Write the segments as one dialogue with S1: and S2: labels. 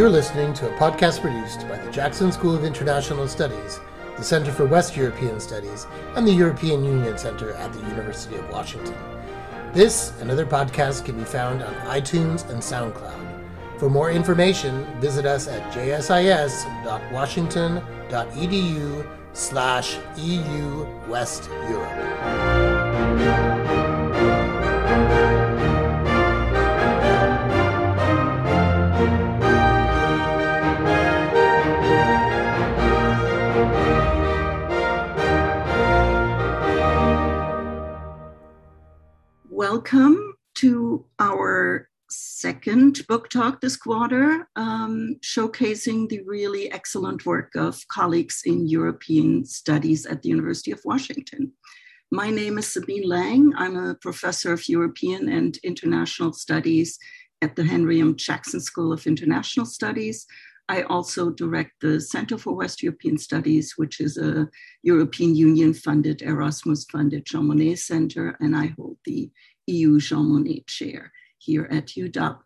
S1: You're listening to a podcast produced by the Jackson School of International Studies, the Center for West European Studies, and the European Union Center at the University of Washington. This and other podcasts can be found on iTunes and SoundCloud. For more information, visit us at jsis.washington.edu slash EU West Europe.
S2: Welcome to our second book talk this quarter, um, showcasing the really excellent work of colleagues in European studies at the University of Washington. My name is Sabine Lang. I'm a professor of European and International Studies at the Henry M. Jackson School of International Studies. I also direct the Center for West European Studies, which is a European Union funded, Erasmus funded Jean Monnet Center, and I hold the EU Jean Monnet Chair here at UW.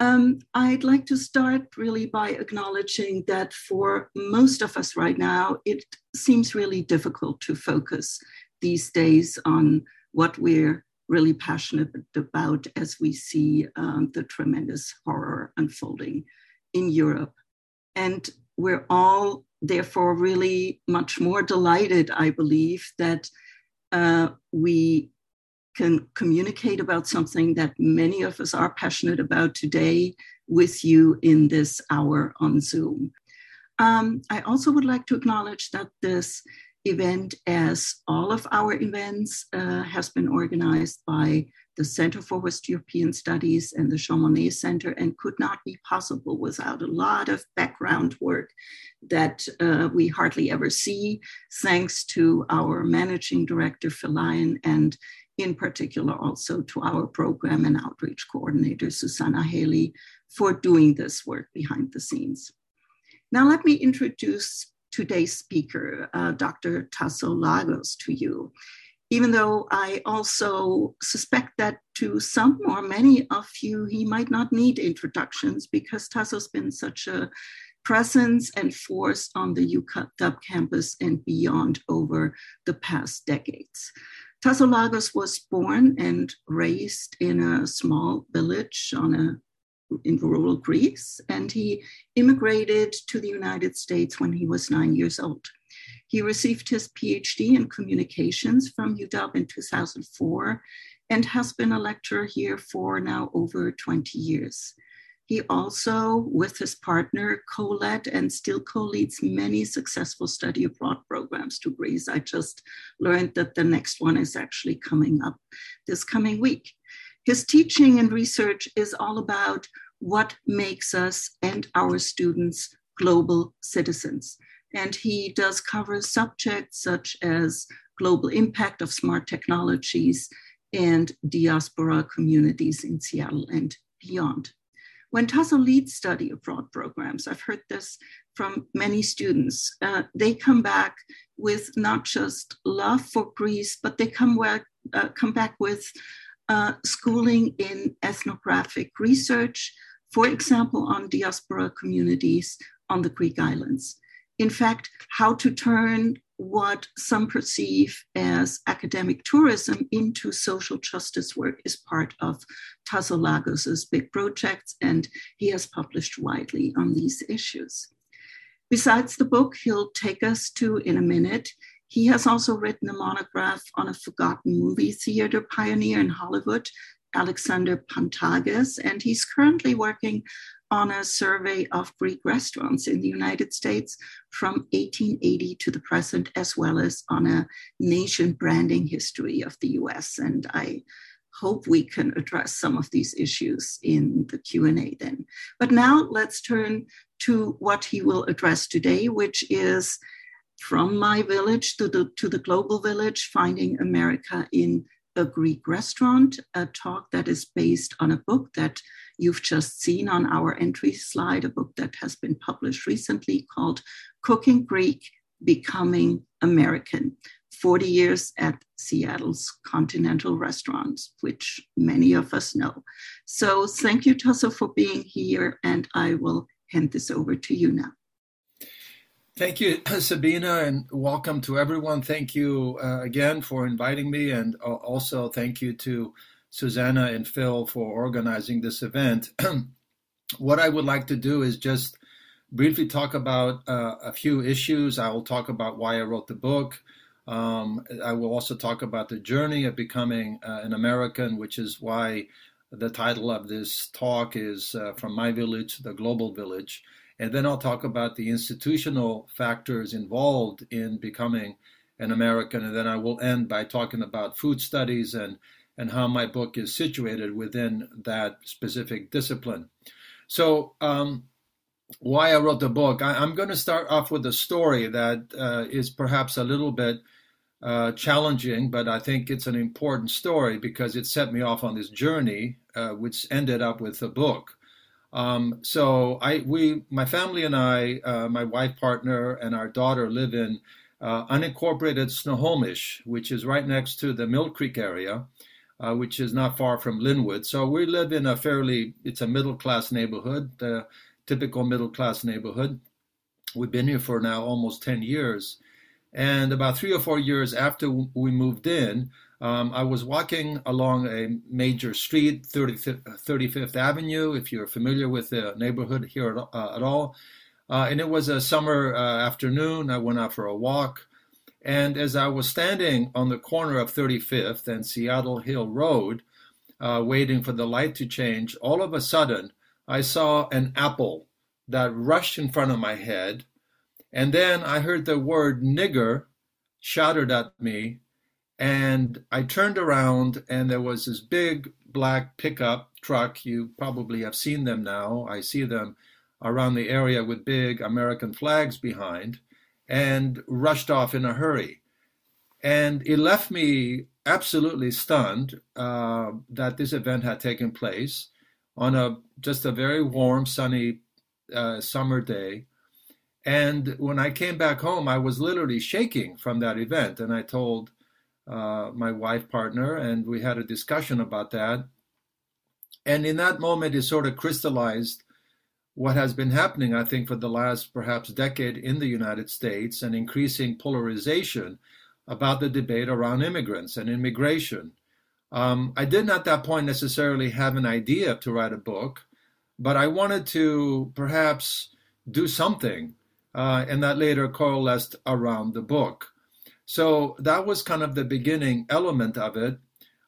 S2: Um, I'd like to start really by acknowledging that for most of us right now, it seems really difficult to focus these days on what we're really passionate about as we see um, the tremendous horror unfolding in Europe. And we're all, therefore, really much more delighted, I believe, that uh, we can communicate about something that many of us are passionate about today with you in this hour on Zoom. Um, I also would like to acknowledge that this event, as all of our events, uh, has been organized by the Center for West European Studies and the Monnet Center and could not be possible without a lot of background work that uh, we hardly ever see, thanks to our managing director, Phil Lyon, and in particular also to our program and outreach coordinator, Susanna Haley, for doing this work behind the scenes. Now, let me introduce today's speaker, uh, Dr. Taso Lagos, to you. Even though I also suspect that to some or many of you, he might not need introductions because Taso's been such a presence and force on the UW campus and beyond over the past decades. Taso Lagos was born and raised in a small village on a, in rural Greece, and he immigrated to the United States when he was nine years old. He received his PhD in communications from UW in 2004 and has been a lecturer here for now over 20 years. He also, with his partner, co led and still co leads many successful study abroad programs to Greece. I just learned that the next one is actually coming up this coming week. His teaching and research is all about what makes us and our students global citizens. And he does cover subjects such as global impact of smart technologies and diaspora communities in Seattle and beyond. When Taso leads study abroad programs, I've heard this from many students, uh, they come back with not just love for Greece, but they come, back, uh, come back with uh, schooling in ethnographic research, for example, on diaspora communities on the Greek islands. In fact, how to turn what some perceive as academic tourism into social justice work is part of Taso Lagos's big projects, and he has published widely on these issues. Besides the book he'll take us to in a minute, he has also written a monograph on a forgotten movie theater pioneer in Hollywood, Alexander Pantages, and he's currently working on a survey of Greek restaurants in the United States from 1880 to the present, as well as on a nation branding history of the US. And I hope we can address some of these issues in the Q&A then. But now let's turn to what he will address today, which is from my village to the, to the global village, finding America in a Greek restaurant, a talk that is based on a book that you've just seen on our entry slide, a book that has been published recently called Cooking Greek Becoming American 40 Years at Seattle's Continental Restaurants, which many of us know. So thank you, Taso, for being here, and I will hand this over to you now.
S3: Thank you, Sabina, and welcome to everyone. Thank you uh, again for inviting me, and also thank you to Susanna and Phil for organizing this event. what I would like to do is just briefly talk about uh, a few issues. I will talk about why I wrote the book. Um, I will also talk about the journey of becoming uh, an American, which is why the title of this talk is uh, From My Village to the Global Village. And then I'll talk about the institutional factors involved in becoming an American. And then I will end by talking about food studies and, and how my book is situated within that specific discipline. So, um, why I wrote the book, I, am going to start off with a story that uh, is perhaps a little bit uh, challenging, but I think it's an important story because it set me off on this journey, uh, which ended up with a book. Um, so I, we, my family and I, uh, my wife, partner, and our daughter live in uh, unincorporated Snohomish, which is right next to the Mill Creek area, uh, which is not far from Lynnwood. So we live in a fairly, it's a middle class neighborhood, the typical middle class neighborhood. We've been here for now almost 10 years. And about three or four years after we moved in, um, I was walking along a major street, 35th, 35th, Avenue, if you're familiar with the neighborhood here at, uh, at all. Uh, and it was a summer uh, afternoon. I went out for a walk. And as I was standing on the corner of 35th and Seattle Hill Road, uh, waiting for the light to change, all of a sudden I saw an apple that rushed in front of my head. And then I heard the word nigger shouted at me and I turned around, and there was this big black pickup truck. You probably have seen them now. I see them around the area with big American flags behind, and rushed off in a hurry. And it left me absolutely stunned uh, that this event had taken place on a just a very warm, sunny uh, summer day. And when I came back home, I was literally shaking from that event. And I told uh, my wife partner, and we had a discussion about that. And in that moment, it sort of crystallized what has been happening, I think, for the last perhaps decade in the United States an increasing polarization about the debate around immigrants and immigration. Um, I didn't at that point necessarily have an idea to write a book, but I wanted to perhaps do something, uh, and that later coalesced around the book. So that was kind of the beginning element of it.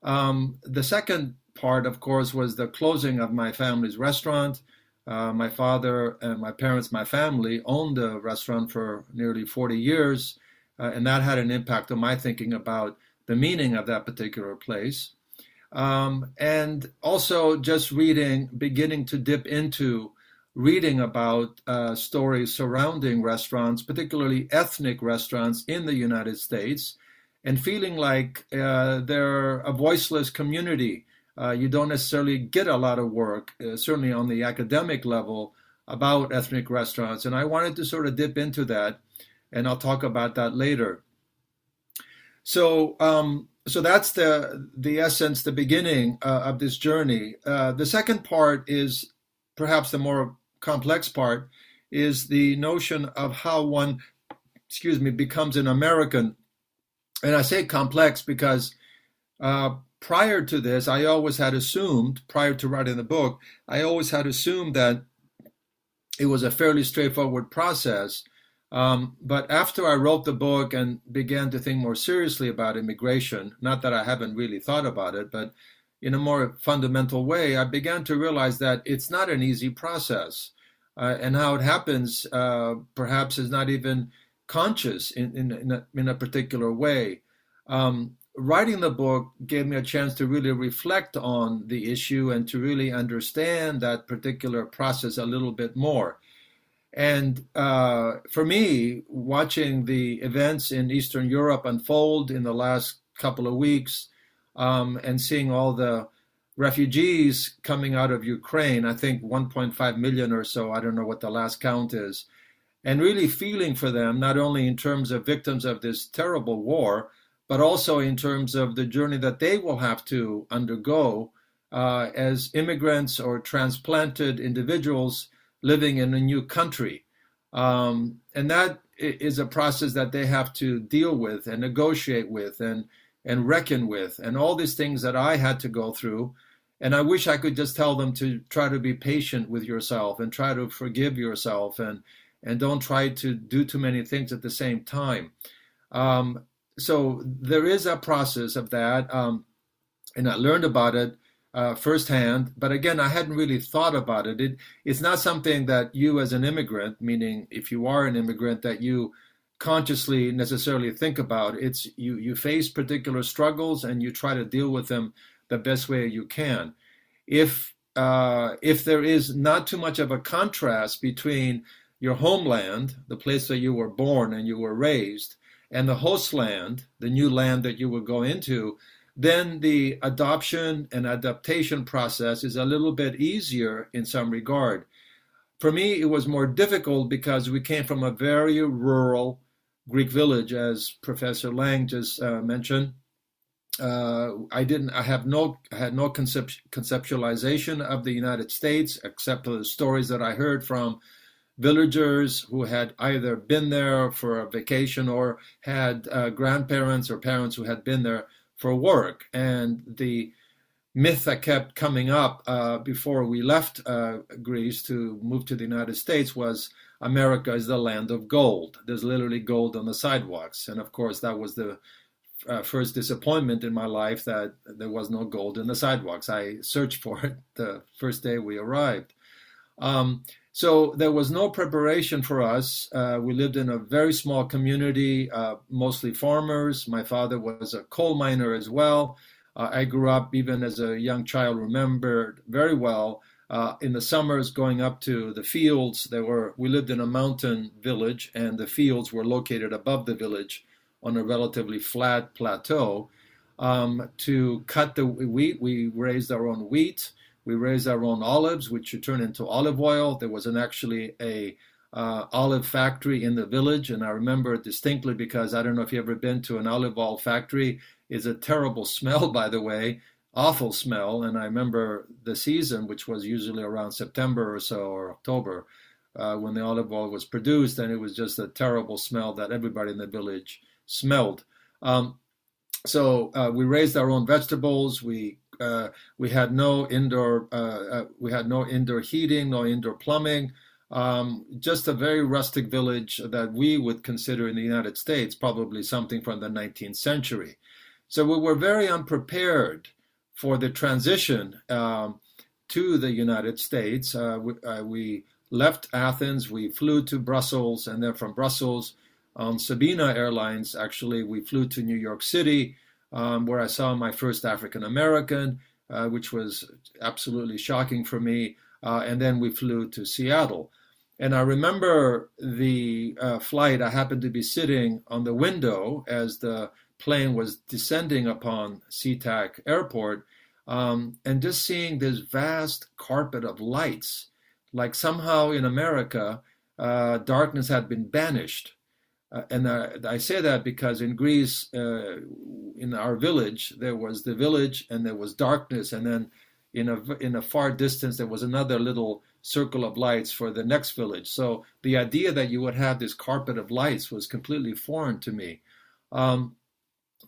S3: Um, the second part, of course, was the closing of my family's restaurant. Uh, my father and my parents, my family, owned the restaurant for nearly 40 years, uh, and that had an impact on my thinking about the meaning of that particular place. Um, and also just reading, beginning to dip into reading about uh, stories surrounding restaurants, particularly ethnic restaurants in the United States, and feeling like uh, they're a voiceless community. Uh, you don't necessarily get a lot of work, uh, certainly on the academic level, about ethnic restaurants. And I wanted to sort of dip into that, and I'll talk about that later. So, um, so that's the the essence, the beginning uh, of this journey. Uh, the second part is perhaps the more complex part is the notion of how one, excuse me, becomes an American. And I say complex because uh, prior to this, I always had assumed, prior to writing the book, I always had assumed that it was a fairly straightforward process. Um, but after I wrote the book and began to think more seriously about immigration, not that I haven't really thought about it, but in a more fundamental way, I began to realize that it's not an easy process uh, and how it happens uh, perhaps is not even conscious in, in, in, a, in a particular way. Um, writing the book gave me a chance to really reflect on the issue and to really understand that particular process a little bit more. And uh, for me, watching the events in Eastern Europe unfold in the last couple of weeks um, and seeing all the refugees coming out of Ukraine, I think 1.5 million or so, I don't know what the last count is, and really feeling for them, not only in terms of victims of this terrible war, but also in terms of the journey that they will have to undergo uh, as immigrants or transplanted individuals living in a new country. Um, and that is a process that they have to deal with and negotiate with and, and reckon with, and all these things that I had to go through. And I wish I could just tell them to try to be patient with yourself and try to forgive yourself and, and don't try to do too many things at the same time. Um, so there is a process of that. Um, and I learned about it uh, firsthand. But again, I hadn't really thought about it. it. It's not something that you, as an immigrant, meaning if you are an immigrant, that you consciously necessarily think about. It's you you face particular struggles and you try to deal with them the best way you can. If uh, if there is not too much of a contrast between your homeland, the place where you were born and you were raised, and the host land, the new land that you will go into, then the adoption and adaptation process is a little bit easier in some regard. For me, it was more difficult because we came from a very rural Greek village, as Professor Lang just uh, mentioned. Uh, I didn't. I have no. I had no concept, conceptualization of the United States except for the stories that I heard from villagers who had either been there for a vacation or had uh, grandparents or parents who had been there for work. And the myth that kept coming up uh, before we left uh, Greece to move to the United States was America is the land of gold. There's literally gold on the sidewalks. And of course, that was the uh, first disappointment in my life that there was no gold in the sidewalks. I searched for it the first day we arrived. Um, so there was no preparation for us. Uh, we lived in a very small community, uh, mostly farmers. My father was a coal miner as well. Uh, I grew up, even as a young child, remembered very well uh, in the summers going up to the fields. There were we lived in a mountain village, and the fields were located above the village on a relatively flat plateau. Um, to cut the wheat, we raised our own wheat. We raised our own olives, which you turn into olive oil. There was an actually a uh, olive factory in the village, and I remember it distinctly because I don't know if you've ever been to an olive oil factory. It's a terrible smell, by the way, awful smell. And I remember the season, which was usually around September or so or October, uh, when the olive oil was produced, and it was just a terrible smell that everybody in the village smelled. Um, so uh, we raised our own vegetables. We uh, we had no indoor uh, uh, we had no indoor heating, no indoor plumbing. Um, just a very rustic village that we would consider in the United States probably something from the 19th century. So we were very unprepared for the transition um, to the United States. Uh, we, uh, we, left Athens, we flew to Brussels, and then from Brussels on Sabena Airlines, actually, we flew to New York City um, where I saw my first African American, uh, which was absolutely shocking for me. Uh, and then we flew to Seattle. And I remember the uh, flight, I happened to be sitting on the window as the plane was descending upon SeaTac Airport, um, and just seeing this vast carpet of lights. Like somehow in America, uh, darkness had been banished. Uh, and uh, I say that because in Greece, uh, in our village, there was the village and there was darkness, and then in a in a far distance there was another little circle of lights for the next village. So the idea that you would have this carpet of lights was completely foreign to me. Um,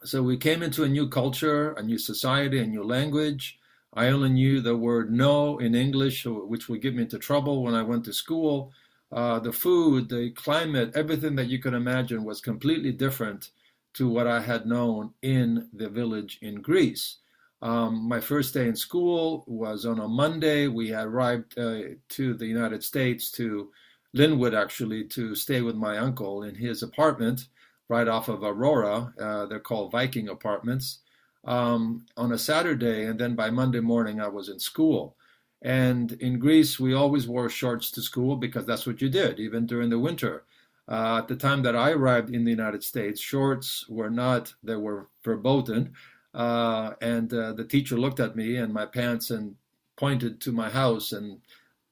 S3: so we came into a new culture, a new society, a new language. I only knew the word no in English, which would get me into trouble when I went to school. Uh, the food, the climate, everything that you could imagine was completely different to what I had known in the village in Greece. Um, my first day in school was on a Monday. We had arrived uh, to the United States, to Lynnwood actually, to stay with my uncle in his apartment right off of Aurora. Uh, they're called Viking apartments. Um, on a Saturday, and then by Monday morning, I was in school. And in Greece, we always wore shorts to school because that's what you did, even during the winter. Uh, at the time that I arrived in the United States, shorts were not, they were verboten. Uh, and uh, the teacher looked at me and my pants and pointed to my house and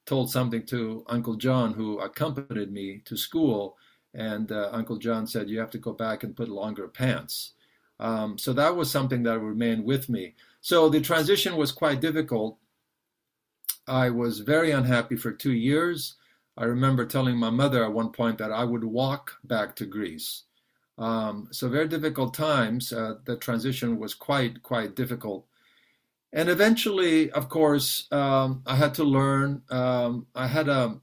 S3: told something to Uncle John, who accompanied me to school. And uh, Uncle John said, You have to go back and put longer pants. Um, so that was something that remained with me. So the transition was quite difficult I was very unhappy for two years. I remember telling my mother at one point that I would walk back to Greece. Um, so very difficult times. Uh, the transition was quite quite difficult, and eventually, of course, um, I had to learn. Um, I had a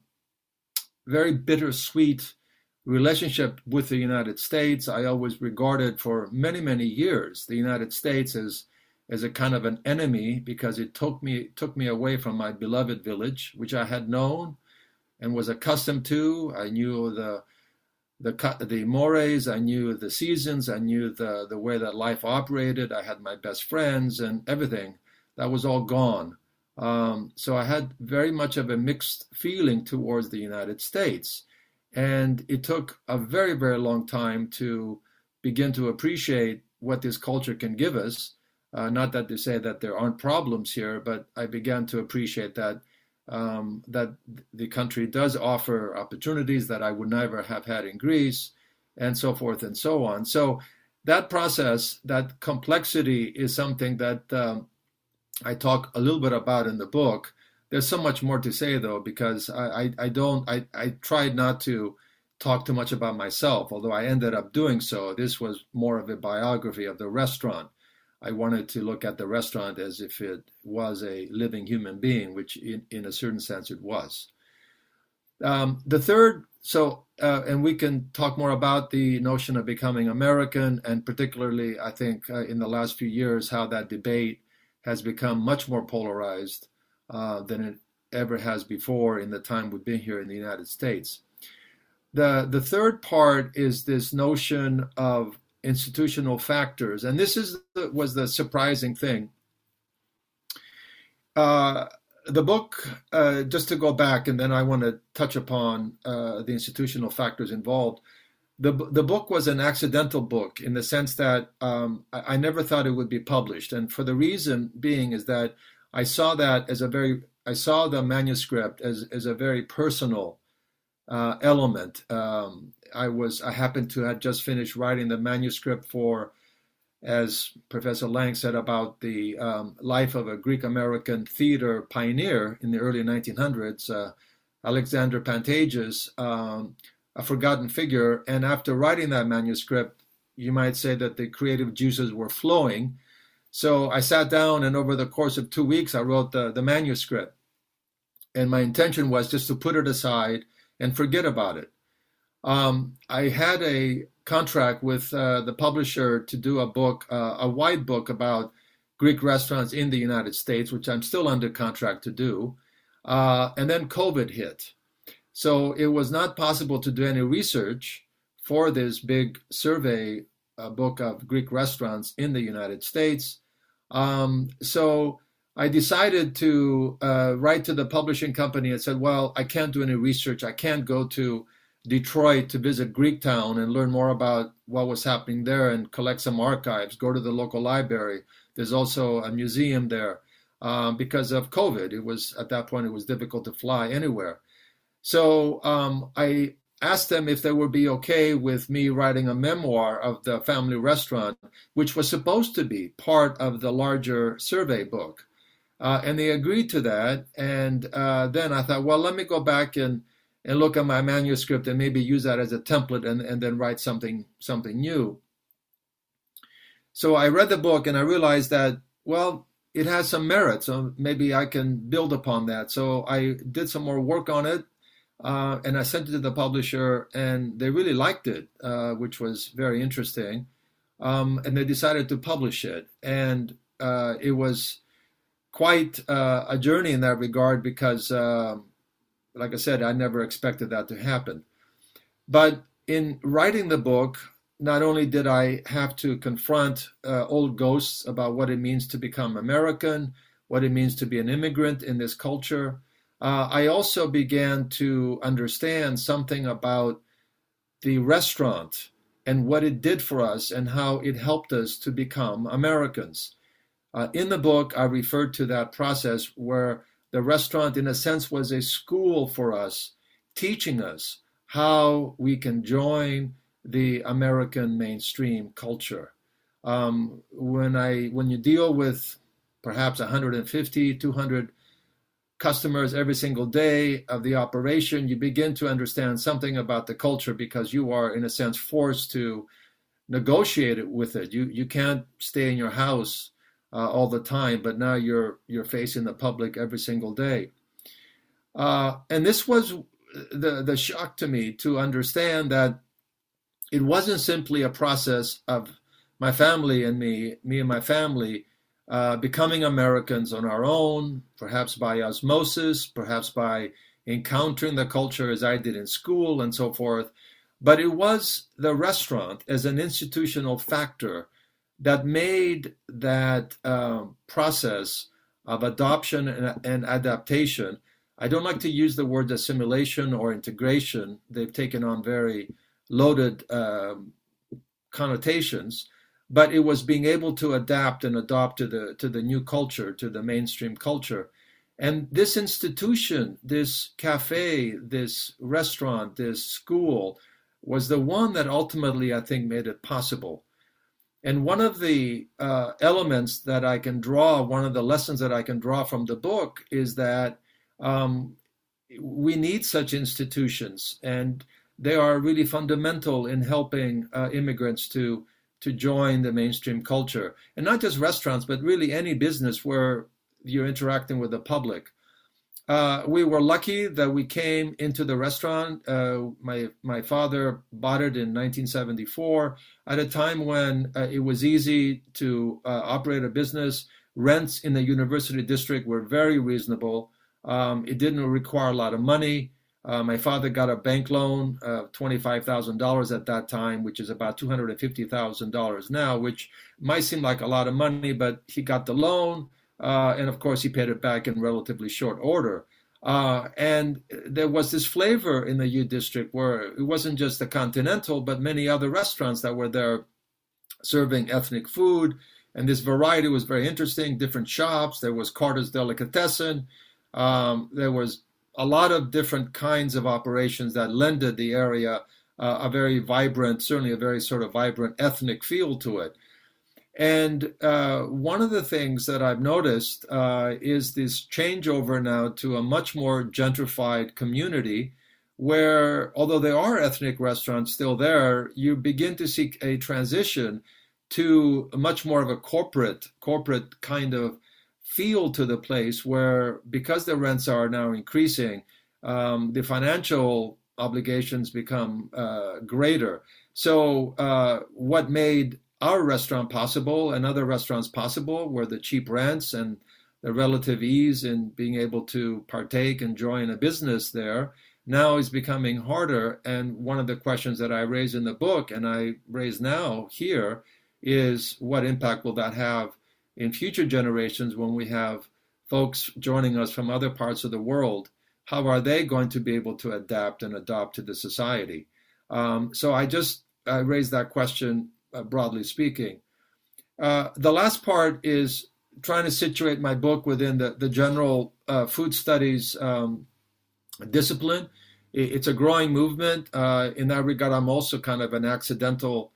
S3: very bittersweet relationship with the United States. I always regarded for many many years the United States as as a kind of an enemy because it took me took me away from my beloved village, which I had known and was accustomed to. I knew the the the mores, I knew the seasons, I knew the the way that life operated. I had my best friends and everything. That was all gone. Um, so I had very much of a mixed feeling towards the United States, and it took a very very long time to begin to appreciate what this culture can give us. Uh, not that to say that there aren't problems here, but I began to appreciate that um, that the country does offer opportunities that I would never have had in Greece, and so forth and so on. So that process, that complexity, is something that um, I talk a little bit about in the book. There's so much more to say though, because I, I, I don't I, I tried not to talk too much about myself, although I ended up doing so. This was more of a biography of the restaurant I wanted to look at the restaurant as if it was a living human being, which in, in a certain sense it was. Um, the third, so, uh, and we can talk more about the notion of becoming American, and particularly, I think, uh, in the last few years, how that debate has become much more polarized uh, than it ever has before in the time we've been here in the United States. The, the third part is this notion of institutional factors. And this is the, was the surprising thing. Uh, the book, uh, just to go back, and then I want to touch upon uh, the institutional factors involved. The, the book was an accidental book in the sense that um, I, I, never thought it would be published. And for the reason being is that I saw that as a very, I saw the manuscript as, as a very personal uh, element. Um, I was I happened to have just finished writing the manuscript for, as Professor Lang said about the um, life of a Greek American theater pioneer in the early 1900s, uh, Alexander Pantages, um, a forgotten figure. And after writing that manuscript, you might say that the creative juices were flowing. So I sat down and over the course of two weeks, I wrote the, the manuscript. And my intention was just to put it aside and forget about it. Um, I had a contract with uh, the publisher to do a book, uh, a wide book about Greek restaurants in the United States, which I'm still under contract to do. Uh, and then COVID hit. So it was not possible to do any research for this big survey uh, book of Greek restaurants in the United States. Um, so I decided to uh, write to the publishing company and said, well, I can't do any research. I can't go to Detroit to visit Greektown and learn more about what was happening there and collect some archives, go to the local library. There's also a museum there. Um, because of COVID, it was at that point it was difficult to fly anywhere. So um, I asked them if they would be okay with me writing a memoir of the family restaurant, which was supposed to be part of the larger survey book. Uh, and they agreed to that. And uh, then I thought, well, let me go back and and look at my manuscript and maybe use that as a template and, and then write something something new. So I read the book and I realized that, well, it has some merit, so maybe I can build upon that. So I did some more work on it, uh, and I sent it to the publisher, and they really liked it, uh, which was very interesting. Um, and they decided to publish it, and uh, it was quite uh, a journey in that regard because um, like I said, I never expected that to happen. But in writing the book, not only did I have to confront uh, old ghosts about what it means to become American, what it means to be an immigrant in this culture, uh, I also began to understand something about the restaurant and what it did for us and how it helped us to become Americans. Uh, in the book, I referred to that process where the restaurant, in a sense, was a school for us, teaching us how we can join the American mainstream culture. Um, when I when you deal with perhaps 150, 200 customers every single day of the operation, you begin to understand something about the culture because you are, in a sense, forced to negotiate it with it. You you can't stay in your house uh, all the time, but now you're you're facing the public every single day. Uh, and this was the the shock to me to understand that it wasn't simply a process of my family and me, me and my family, uh, becoming Americans on our own, perhaps by osmosis, perhaps by encountering the culture as I did in school and so forth. But it was the restaurant as an institutional factor that made that um, process of adoption and, and, adaptation. I don't like to use the word assimilation or integration. They've taken on very loaded um, connotations, but it was being able to adapt and adopt to the to the new culture, to the mainstream culture. And this institution, this cafe, this restaurant, this school, was the one that ultimately I think made it possible. And one of the uh, elements that I can draw, one of the lessons that I can draw from the book is that um, we need such institutions, and they are really fundamental in helping uh, immigrants to to join the mainstream culture, and not just restaurants, but really any business where you're interacting with the public. Uh, we were lucky that we came into the restaurant. Uh, my my father bought it in 1974 at a time when uh, it was easy to uh, operate a business. Rents in the university district were very reasonable. Um, it didn't require a lot of money. Uh, my father got a bank loan of $25,000 at that time, which is about $250,000 now, which might seem like a lot of money, but he got the loan. Uh, and of course, he paid it back in relatively short order. Uh, and there was this flavor in the U District where it wasn't just the Continental, but many other restaurants that were there serving ethnic food. And this variety was very interesting. Different shops. There was Carter's Delicatessen. Um, there was a lot of different kinds of operations that lended the area uh, a very vibrant, certainly a very sort of vibrant ethnic feel to it. And uh, one of the things that I've noticed uh, is this changeover now to a much more gentrified community where, although there are ethnic restaurants still there, you begin to see a transition to much more of a corporate, corporate kind of feel to the place where, because the rents are now increasing, um, the financial obligations become uh, greater. So, uh, what made our restaurant possible and other restaurants possible where the cheap rents and the relative ease in being able to partake and join a business there now is becoming harder. And one of the questions that I raise in the book and I raise now here is what impact will that have in future generations when we have folks joining us from other parts of the world? How are they going to be able to adapt and adopt to the society? Um, so I just I raised that question broadly speaking. Uh, the last part is trying to situate my book within the, the general uh, food studies um, discipline. It's a growing movement. Uh, in that regard, I'm also kind of an accidental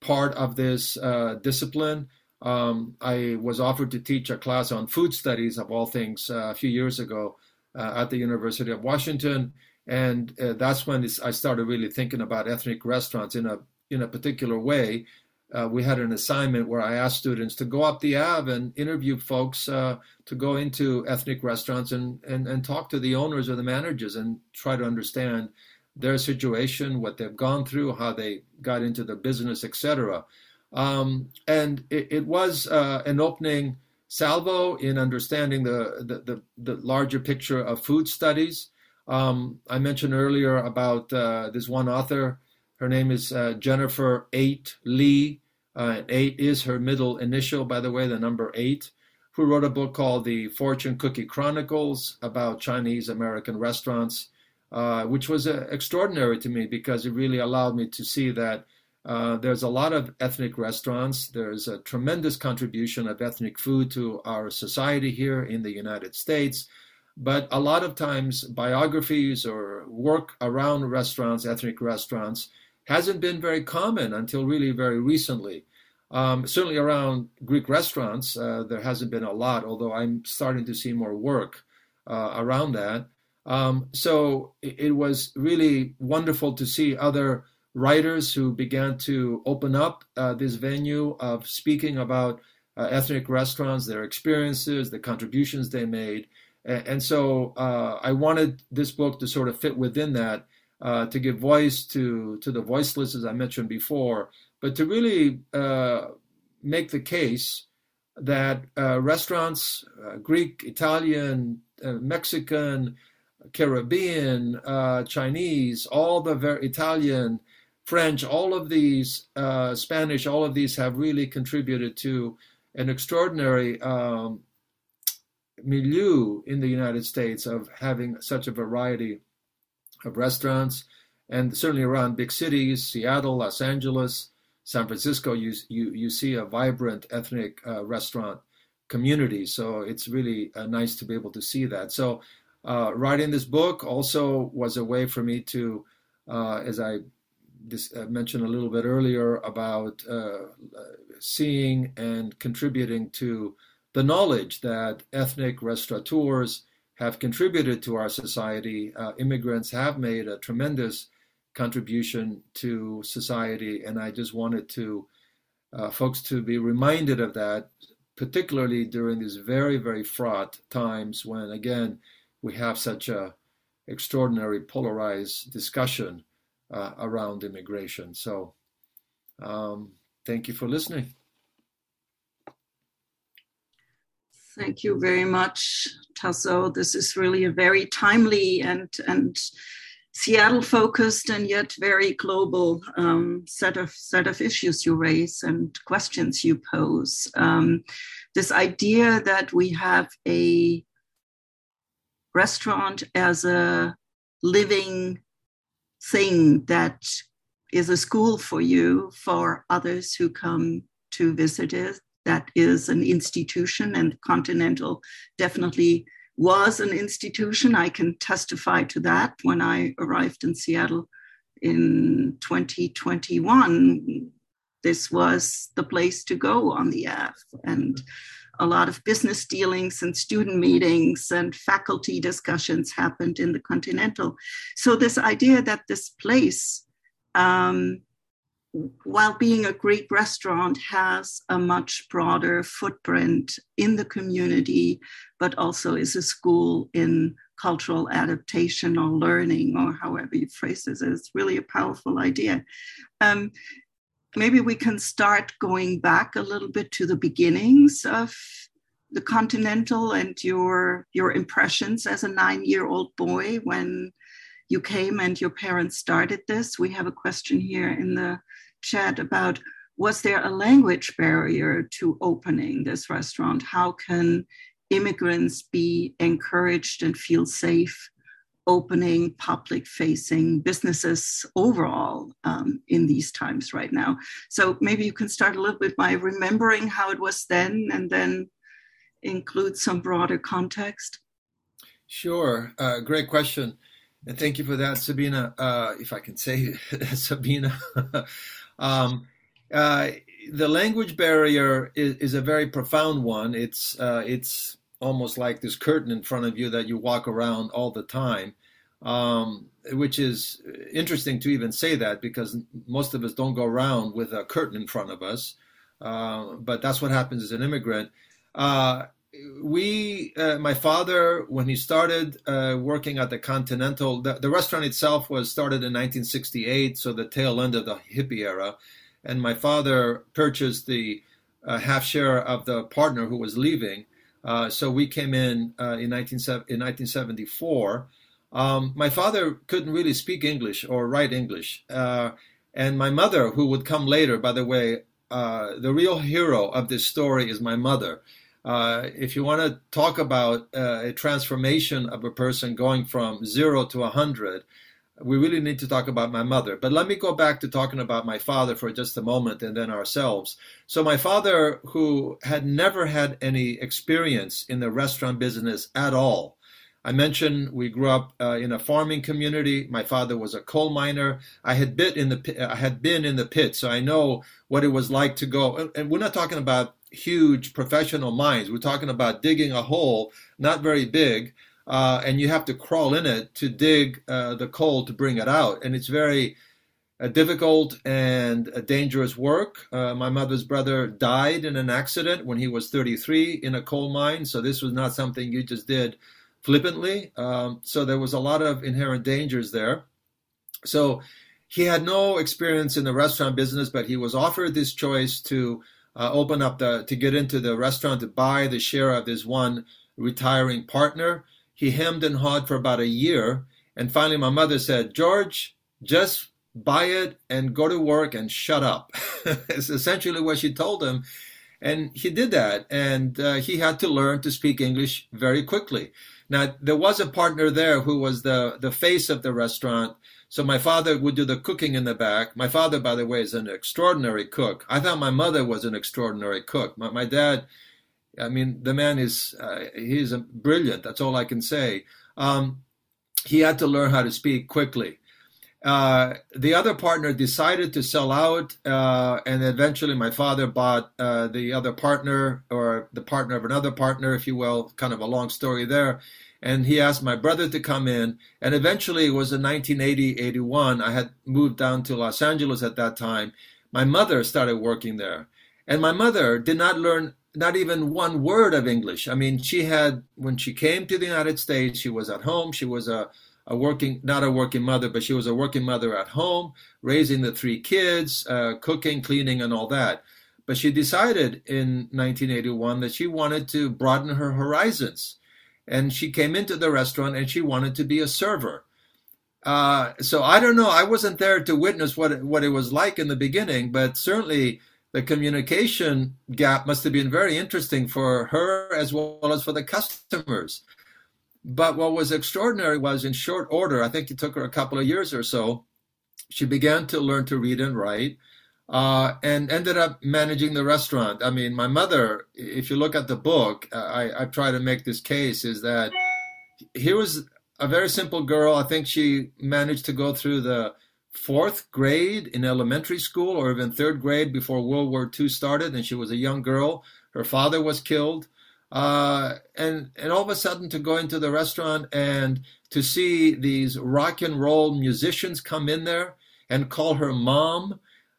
S3: part of this uh, discipline. Um, I was offered to teach a class on food studies, of all things, uh, a few years ago at the University of Washington. And that's when I started really thinking about ethnic restaurants in a in a particular way. Uh, we had an assignment where I asked students to go up the Ave and interview folks uh, to go into ethnic restaurants and, and, and talk to the owners or the managers and try to understand their situation, what they've gone through, how they got into the business, etc. Um, and it, it was uh, an opening salvo in understanding the, the, the, the, larger picture of food studies. Um, I mentioned earlier about uh, this one author her name is uh, Jennifer Eight Lee. Uh, eight is her middle initial, by the way, the number eight, who wrote a book called The Fortune Cookie Chronicles about Chinese American restaurants, uh, which was uh, extraordinary to me because it really allowed me to see that uh, there's a lot of ethnic restaurants. There's a tremendous contribution of ethnic food to our society here in the United States. But a lot of times, biographies or work around restaurants, ethnic restaurants, hasn't been very common until really very recently. Um, certainly around Greek restaurants, uh, there hasn't been a lot, although I'm starting to see more work uh, around that. Um, so it, was really wonderful to see other writers who began to open up uh, this venue of speaking about uh, ethnic restaurants, their experiences, the contributions they made. And, and so uh, I wanted this book to sort of fit within that, uh, to give voice to, to the voiceless, as I mentioned before, but to really uh, make the case that uh, restaurants, uh, Greek, Italian, Mexican, Caribbean, Chinese, all the very Italian, French, all of these, Spanish, all of these have really contributed to an extraordinary um, milieu in the United States of having such a variety of restaurants, and certainly around big cities, Seattle, Los Angeles, San Francisco, you you you see a vibrant ethnic uh, restaurant community. So it's really uh, nice to be able to see that. So uh, writing this book also was a way for me to, uh, as I uh, mentioned a little bit earlier about uh, seeing and contributing to the knowledge that ethnic restaurateurs have contributed to our society. Uh, immigrants have made a tremendous contribution to society, and I just wanted to uh, folks to be reminded of that, particularly during these very, very fraught times when, again, we have such a extraordinary polarized discussion uh, around immigration. So, um, thank you for listening.
S2: Thank you very much, Taso. This is really a very timely and and Seattle focused and yet very global um, set of set of issues you raise and questions you pose. Um, this idea that we have a restaurant as a living thing that is a school for you for others who come to visit it that is an institution, and Continental definitely was an institution. I can testify to that when I arrived in Seattle in 2021. This was the place to go on the Ave, and a lot of business dealings and student meetings and faculty discussions happened in the Continental. So, this idea that this place um, while being a great restaurant has a much broader footprint in the community, but also is a school in cultural adaptation or learning, or however you phrase this, it's really a powerful idea. Um, maybe we can start going back a little bit to the beginnings of the Continental and your your impressions as a nine-year-old boy when you came and your parents started this. We have a question here in the chat about was there a language barrier to opening this restaurant? How can immigrants be encouraged and feel safe opening public facing businesses overall um, in these times right now? So maybe you can start a little bit by remembering how it was then and then include some broader context.
S3: Sure, uh, great question. And thank you for that, Sabina. Uh, if I can say Sabina. Um, uh, the language barrier is, is, a very profound one. It's uh, it's almost like this curtain in front of you that you walk around all the time, um, which is interesting to even say that because most of us don't go around with a curtain in front of us. Uh, but that's what happens as an immigrant. Uh, we, uh, my father, when he started uh, working at the Continental, the, the, restaurant itself was started in 1968, so the tail end of the hippie era. And my father purchased the uh, half share of the partner who was leaving. Uh, so we came in uh, in, 19, in 1974. Um, my father couldn't really speak English or write English. Uh, and my mother, who would come later, by the way, the real hero of this story is my mother uh, if you want to talk about uh, a transformation of a person going from zero to a hundred, we really need to talk about my mother. But let me go back to talking about my father for just a moment and then ourselves. So, my father, who had never had any experience in the restaurant business at all, I mentioned we grew up uh, in a farming community. My father was a coal miner. I had been in the I had been in the pit, so I know what it was like to go. And we're not talking about huge professional mines. We're talking about digging a hole, not very big, uh, and you have to crawl in it to dig uh, the coal to bring it out, and it's very uh, difficult and dangerous work. Uh, my mother's brother died in an accident when he was 33 in a coal mine, so this was not something you just did flippantly. Um, so there was a lot of inherent dangers there. So he had no experience in the restaurant business, but he was offered this choice to uh, open up the to get into the restaurant to buy the share of this one retiring partner. He hemmed and hawed for about a year, and finally, my mother said, "George, just buy it and go to work and shut up." it's essentially what she told him, and he did that, and uh, he had to learn to speak English very quickly. Now, there was a partner there who was the the face of the restaurant so my father would do the cooking in the back. My father, by the way, is an extraordinary cook. I thought my mother was an extraordinary cook. My, my dad, I mean, the man is uh, he's brilliant. That's all I can say. Um, he had to learn how to speak quickly. Uh, the other partner decided to sell out, uh, and eventually my father bought uh, the other partner or the partner of another partner, if you will. Kind of a long story there and he asked my brother to come in. And eventually, it was in 1980, 81. I had moved down to Los Angeles at that time. My mother started working there. And my mother did not learn not even one word of English. I mean, she had, when she came to the United States, she was at home. She was a, a working, not a working mother, but she was a working mother at home, raising the three kids, uh, cooking, cleaning, and all that. But she decided in 1981 that she wanted to broaden her horizons and she came into the restaurant and she wanted to be a server. Uh, so I don't know. I wasn't there to witness what it, what it was like in the beginning, but certainly the communication gap must have been very interesting for her as well as for the customers. But what was extraordinary was in short order, I think it took her a couple of years or so, she began to learn to read and write uh, and ended up managing the restaurant. I mean, my mother, if you look at the book, I, I try to make this case is that here was a very simple girl. I think she managed to go through the fourth grade in elementary school or even third grade before World War II started, and she was a young girl. Her father was killed. Uh, and and all of a sudden to go into the restaurant and to see these rock and roll musicians come in there and call her mom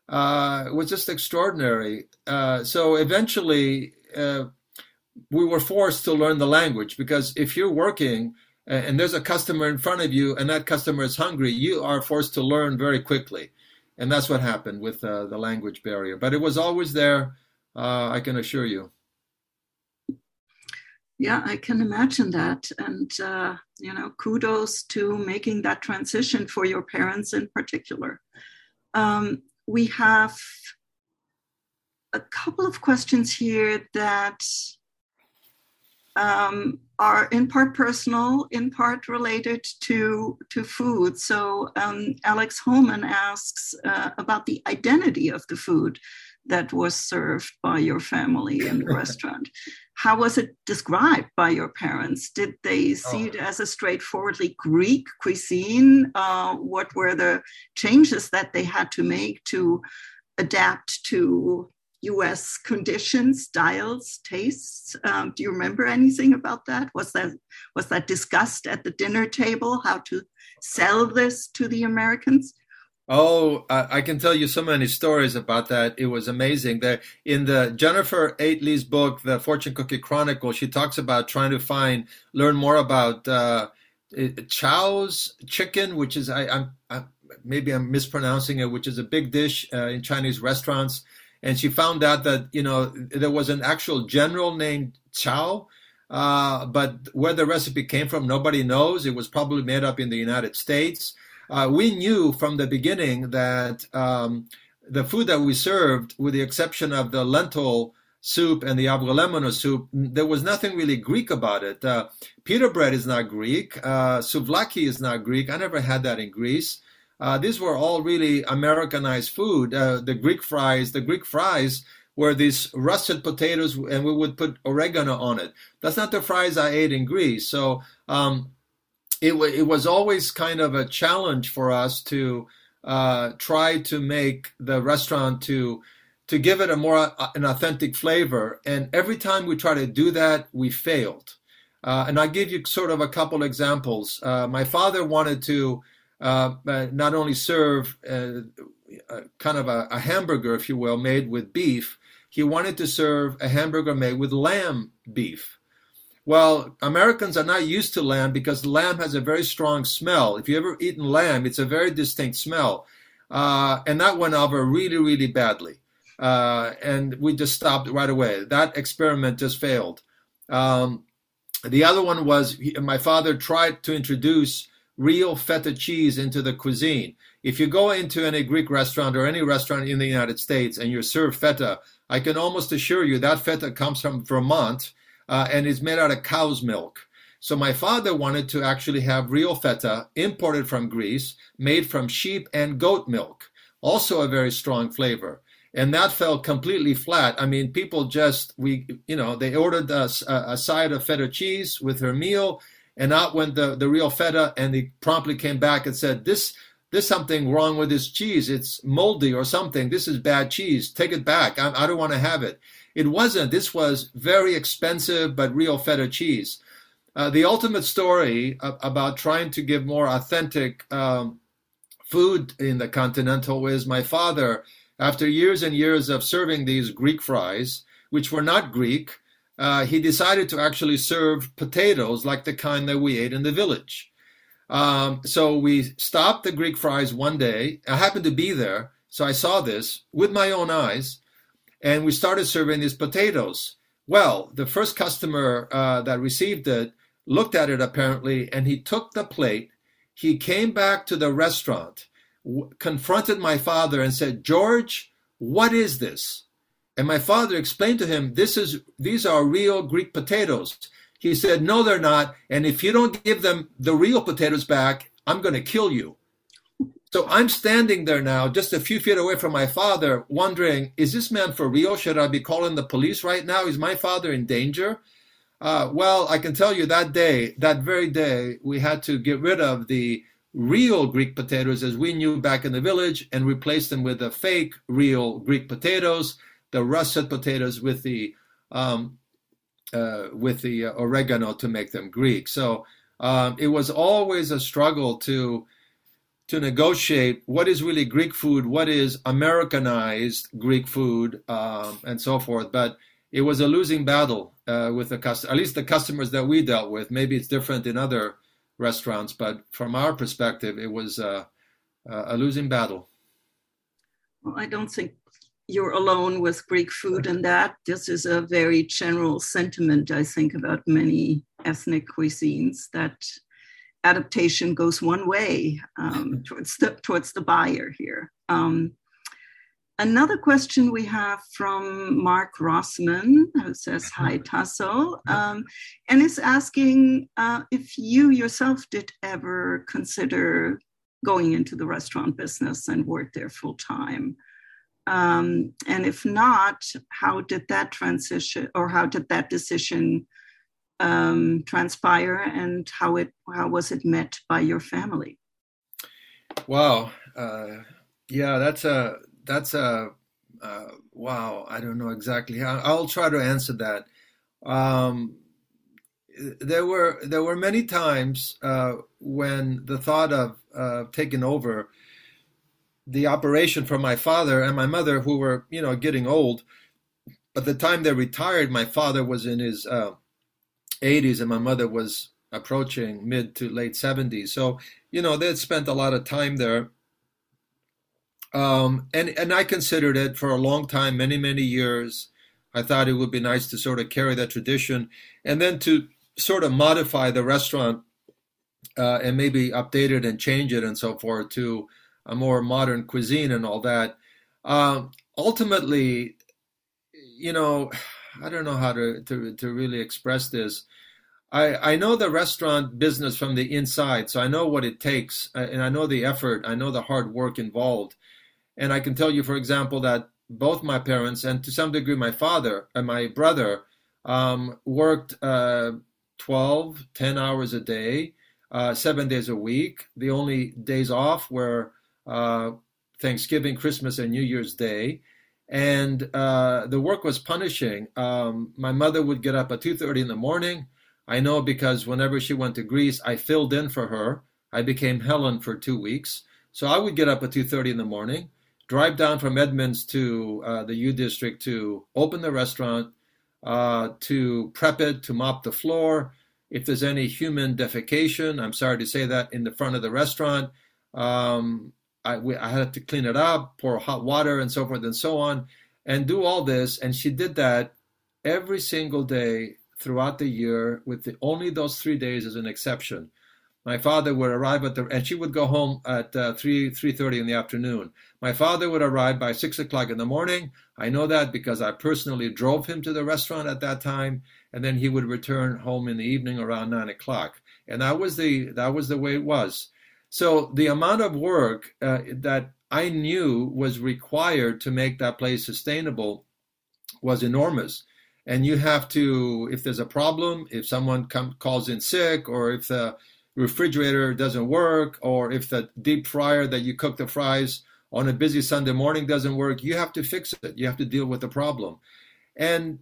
S3: uh, was just extraordinary. Uh, so eventually, uh, we were forced to learn the language because if you're working and there's a customer in front of you and that customer is hungry, you are forced to learn very quickly. And that's what happened with uh, the language barrier. But it was always there, uh, I can assure you.
S2: Yeah, I can imagine that. And, uh, you know, kudos to making that transition for your parents in particular. Um, we have a couple of questions here that um, are in part personal, in part related to, to food. So um, Alex Holman asks uh, about the identity of the food that was served by your family in the restaurant. How was it described by your parents? Did they see oh. it as a straightforwardly Greek cuisine? Uh, what were the changes that they had to make to adapt to US conditions, styles, tastes? Um, do you remember anything about that? Was that was that discussed at the dinner table? How to sell this to the Americans?
S3: Oh, I can tell you so many stories about that. It was amazing. That in the Jennifer 8. Lee's book, The Fortune Cookie Chronicle, she talks about trying to find, learn more about uh, Chow's chicken, which is I, I'm, I, maybe I'm mispronouncing it, which is a big dish uh, in Chinese restaurants. And she found out that you know there was an actual general named Chow, uh, but where the recipe came from, nobody knows. It was probably made up in the United States uh, we knew from the beginning that um, the food that we served, with the exception of the lentil soup and the avgolemono soup, there was nothing really Greek about it. Uh, pita bread is not Greek. Uh, souvlaki is not Greek. I never had that in Greece. Uh, these were all really Americanized food. Uh, the Greek fries, the Greek fries were these russet potatoes, and we would put oregano on it. That's not the fries I ate in Greece. So um, it, it was always kind of a challenge for us to uh, try to make the restaurant to to give it a more uh, an authentic flavor. And every time we try to do that, we failed. Uh, and I give you sort of a couple examples. Uh, my father wanted to uh, uh not only serve kind of a, a, hamburger, if you will, made with beef, he wanted to serve a hamburger made with lamb beef. Well, Americans are not used to lamb because lamb has a very strong smell. If you ever eaten lamb, it's a very distinct smell. Uh, and that went over really, really badly. Uh, and we just stopped right away. That experiment just failed. Um, the other one was he, my father tried to introduce real feta cheese into the cuisine. If you go into any Greek restaurant or any restaurant in the United States and you're served feta, I can almost assure you that feta comes from Vermont uh, and is made out of cow's milk. So my father wanted to actually have real feta imported from Greece, made from sheep and goat milk, also a very strong flavor. And that fell completely flat. I mean, people just we you know they ordered a, a side of feta cheese with her meal, and out went the the real feta, and they promptly came back and said this there's something wrong with this cheese. It's moldy or something. This is bad cheese. Take it back. I, I don't want to have it. It wasn't. This was very expensive but real feta cheese. Uh, the ultimate story about trying to give more authentic um, food in the Continental is my father, after years and years of serving these Greek fries, which were not Greek, uh, he decided to actually serve potatoes like the kind that we ate in the village. Um, so we stopped the Greek fries one day. I happened to be there, so I saw this with my own eyes, and we started serving these potatoes. Well, the first customer uh, that received it looked at it apparently, and he took the plate. He came back to the restaurant, w- confronted my father, and said, "George, what is this?" And my father explained to him, "This is these are real Greek potatoes." He said, "No, they're not. And if you don't give them the real potatoes back, I'm going to kill you." So I'm standing there now, just a few feet away from my father, wondering, is this man for real? Should I be calling the police right now? Is my father in danger? Uh, well, I can tell you that day, that very day, we had to get rid of the real Greek potatoes as we knew back in the village and replace them with the fake, real Greek potatoes, the russet potatoes with the um, uh, with the oregano to make them Greek. So um, it was always a struggle to to negotiate what is really Greek food, what is Americanized Greek food, um, and so forth. But it was a losing battle uh, with the cust- at least the customers that we dealt with. Maybe it's different in other restaurants, but from our perspective, it was uh, a losing battle.
S2: Well, I don't think you're alone with Greek food and that. This is a very general sentiment, I think, about many ethnic cuisines that adaptation goes one way um, towards the towards the buyer here. Um, Another question we have from Mark Rossman, who says, Hi, Taso, um, and is asking uh, if you yourself did ever consider going into the restaurant business and work there full time. Um, and if not, how did that transition or how did that decision um, transpire and how it how was it met by your family?
S3: Wow, uh, yeah, that's a that's a uh, wow. I don't know exactly. I'll try to answer that. Um, there were there were many times uh, when the thought of uh, taking over the operation for my father and my mother, who were you know getting old. by the time they retired, my father was in his 80s uh, and my mother was approaching mid to late 70s. So you know they had spent a lot of time there um, and and I considered it for a long time, many many years. I thought it would be nice to sort of carry that tradition, and then to sort of modify the restaurant uh, and maybe update it and change it and so forth to a more modern cuisine and all that. Um, ultimately, you know, I don't know how to, to, to really express this. I, I know the restaurant business from the inside, so I know what it takes, uh, and I know the effort, I know the hard work involved. And I can tell you, for example, that both my parents and to some degree my father and my brother um, worked uh, 12, 10 hours a day, uh, seven days a week. The only days off were uh, Thanksgiving, Christmas, and New Year's Day. And uh, the work was punishing. Um, my mother would get up at 2.30 in the morning, I know because whenever she went to Greece, I filled in for her. I became Helen for two weeks. So I would get up at 2:30 in the morning, drive down from Edmonds to uh, the U District to open the restaurant, uh, to prep it, to mop the floor. If there's any human defecation, I'm sorry to say that in the front of the restaurant, um, I, we, I had to clean it up, pour hot water, and so forth and so on, and do all this. And she did that every single day throughout the year, with the, only those three days as an exception. My father would arrive at the, and she would go home at uh, three three thirty in the afternoon. My father would arrive by six o'clock in the morning. I know that because I personally drove him to the restaurant at that time, and then he would return home in the evening around nine o'clock. And that was the that was the way it was. So the amount of work uh, that I knew was required to make that place sustainable was enormous. And you have to, if there's a problem, if someone come, calls in sick, or if the refrigerator doesn't work, or if the deep fryer that you cook the fries on a busy Sunday morning doesn't work, you have to fix it. You have to deal with the problem. And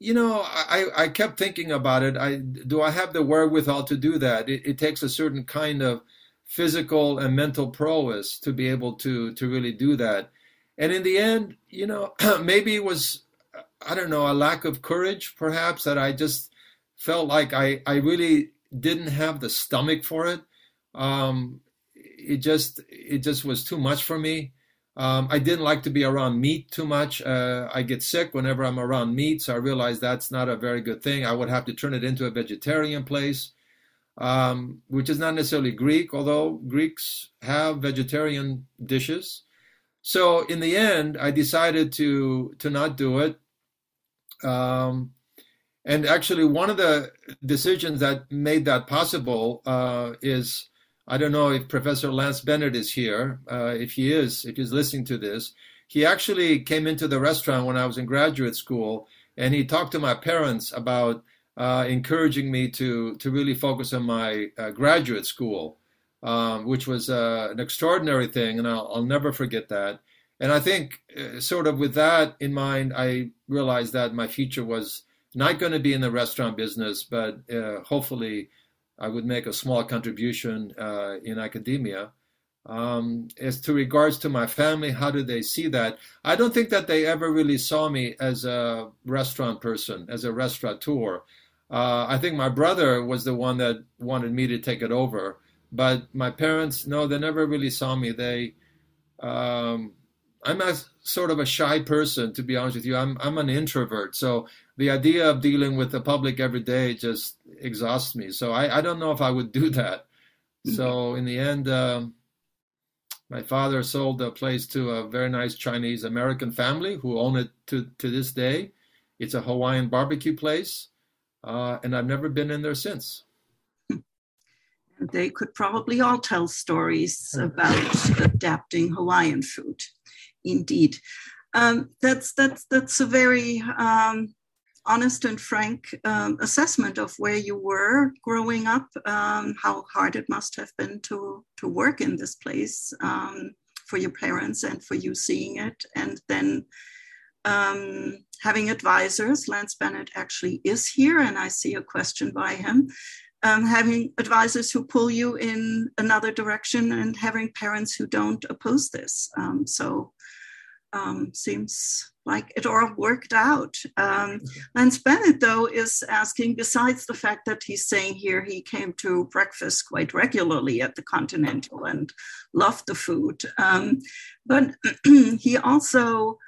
S3: you know, I, I kept thinking about it. I do I have the wherewithal to do that? It, it takes a certain kind of physical and mental prowess to be able to to really do that. And in the end, you know, maybe it was I don't know a lack of courage, perhaps that I just felt like I I really didn't have the stomach for it. Um, it just it just was too much for me. Um, I didn't like to be around meat too much. Uh, I get sick whenever I'm around meat, so I realized that's not a very good thing. I would have to turn it into a vegetarian place um, which is not necessarily Greek, although Greeks have vegetarian dishes. So in the end, I decided to to not do it. Um, and actually, one of the decisions that made that possible uh, is I don't know if Professor Lance Bennett is here. Uh, if he is, if he's listening to this, he actually came into the restaurant when I was in graduate school, and he talked to my parents about uh, encouraging me to to really focus on my uh, graduate school, um, which was uh, an extraordinary thing, and I'll, I'll, never forget that. And I think, uh, sort of with that in mind, I realized that my future was not going to be in the restaurant business, but uh, hopefully, I would make a small contribution uh, in academia. Um, as to regards to my family, how do they see that? I don't think that they ever really saw me as a restaurant person, as a restaurateur. Uh, I think my brother was the one that wanted me to take it over, but my parents, no, they never really saw me. They, um, I'm a sort of a shy person, to be honest with you. I'm I'm an introvert, so the idea of dealing with the public every day just exhausts me. So I, I don't know if I would do that. Mm-hmm. So in the end, um, my father sold the place to a very nice Chinese American family who own it to to this day. It's a Hawaiian barbecue place uh, and I've never been in there since.
S2: They could probably all tell stories about adapting Hawaiian food. Indeed, um, that's that's that's a very um, honest and frank um, assessment of where you were growing up, um, how hard it must have been to to work in this place um, for your parents and for you seeing it, and then um, having advisors. Lance Bennett actually is here, and I see a question by him. Um, having advisors who pull you in another direction and having parents who don't oppose this. Um, so um, seems like it all worked out. Um, Lance Bennett, though, is asking, besides the fact that he's saying here he came to breakfast quite regularly at the Continental and loved the food, um, but he also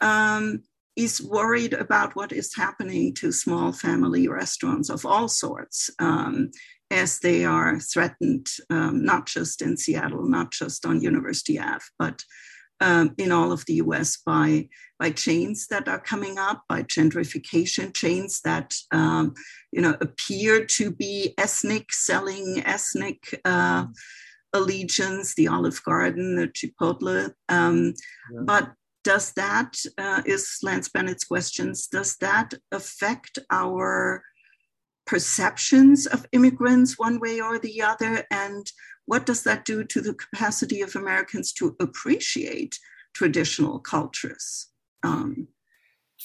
S2: um, is worried about what is happening to small family restaurants of all sorts um, as they are threatened, um, not just in Seattle, not just on University Ave, but um, in all of the US by, by chains that are coming up, by gentrification chains that um, you know appear to be ethnic, selling ethnic uh, allegiance, the Olive Garden, the Chipotle, um, yeah. but does that uh, is Lance Bennett's questions, does that affect our perceptions of immigrants one way or the other? And what does that do to the capacity of Americans to appreciate traditional cultures? Um,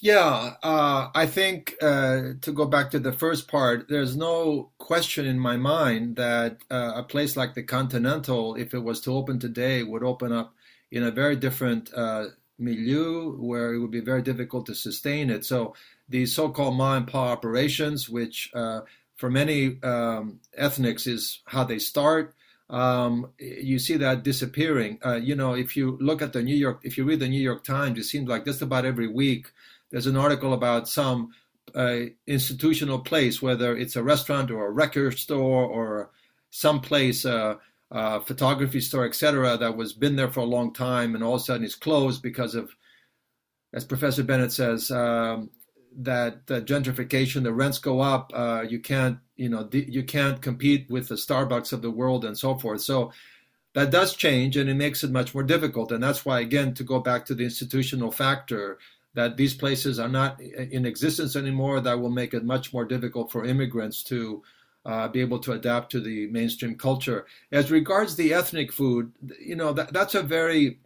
S3: Yeah, uh, I think uh, to go back to the first part, there's no question in my mind that uh, a place like the Continental, if it was to open today, would open up in a very different uh, milieu where it would be very difficult to sustain it. So these so-called ma and pa operations, which uh, for many um, ethnics is how they start, um, you see that disappearing. Uh, you know, if you look at the New York, if you read the New York Times, it seems like just about every week there's an article about some uh, institutional place, whether it's a restaurant or a record store or some place, uh, uh, photography store, etc., that was been there for a long time and all of a sudden is closed because of, as Professor Bennett says, um, that gentrification, the rents go up. Uh, you can't, you know, you can't compete with the Starbucks of the world and so forth. So that does change, and it makes it much more difficult. And that's why, again, to go back to the institutional factor, that these places are not in existence anymore, that will make it much more difficult for immigrants to uh, be able to adapt to the mainstream culture. As regards the ethnic food, you know, that, that's a very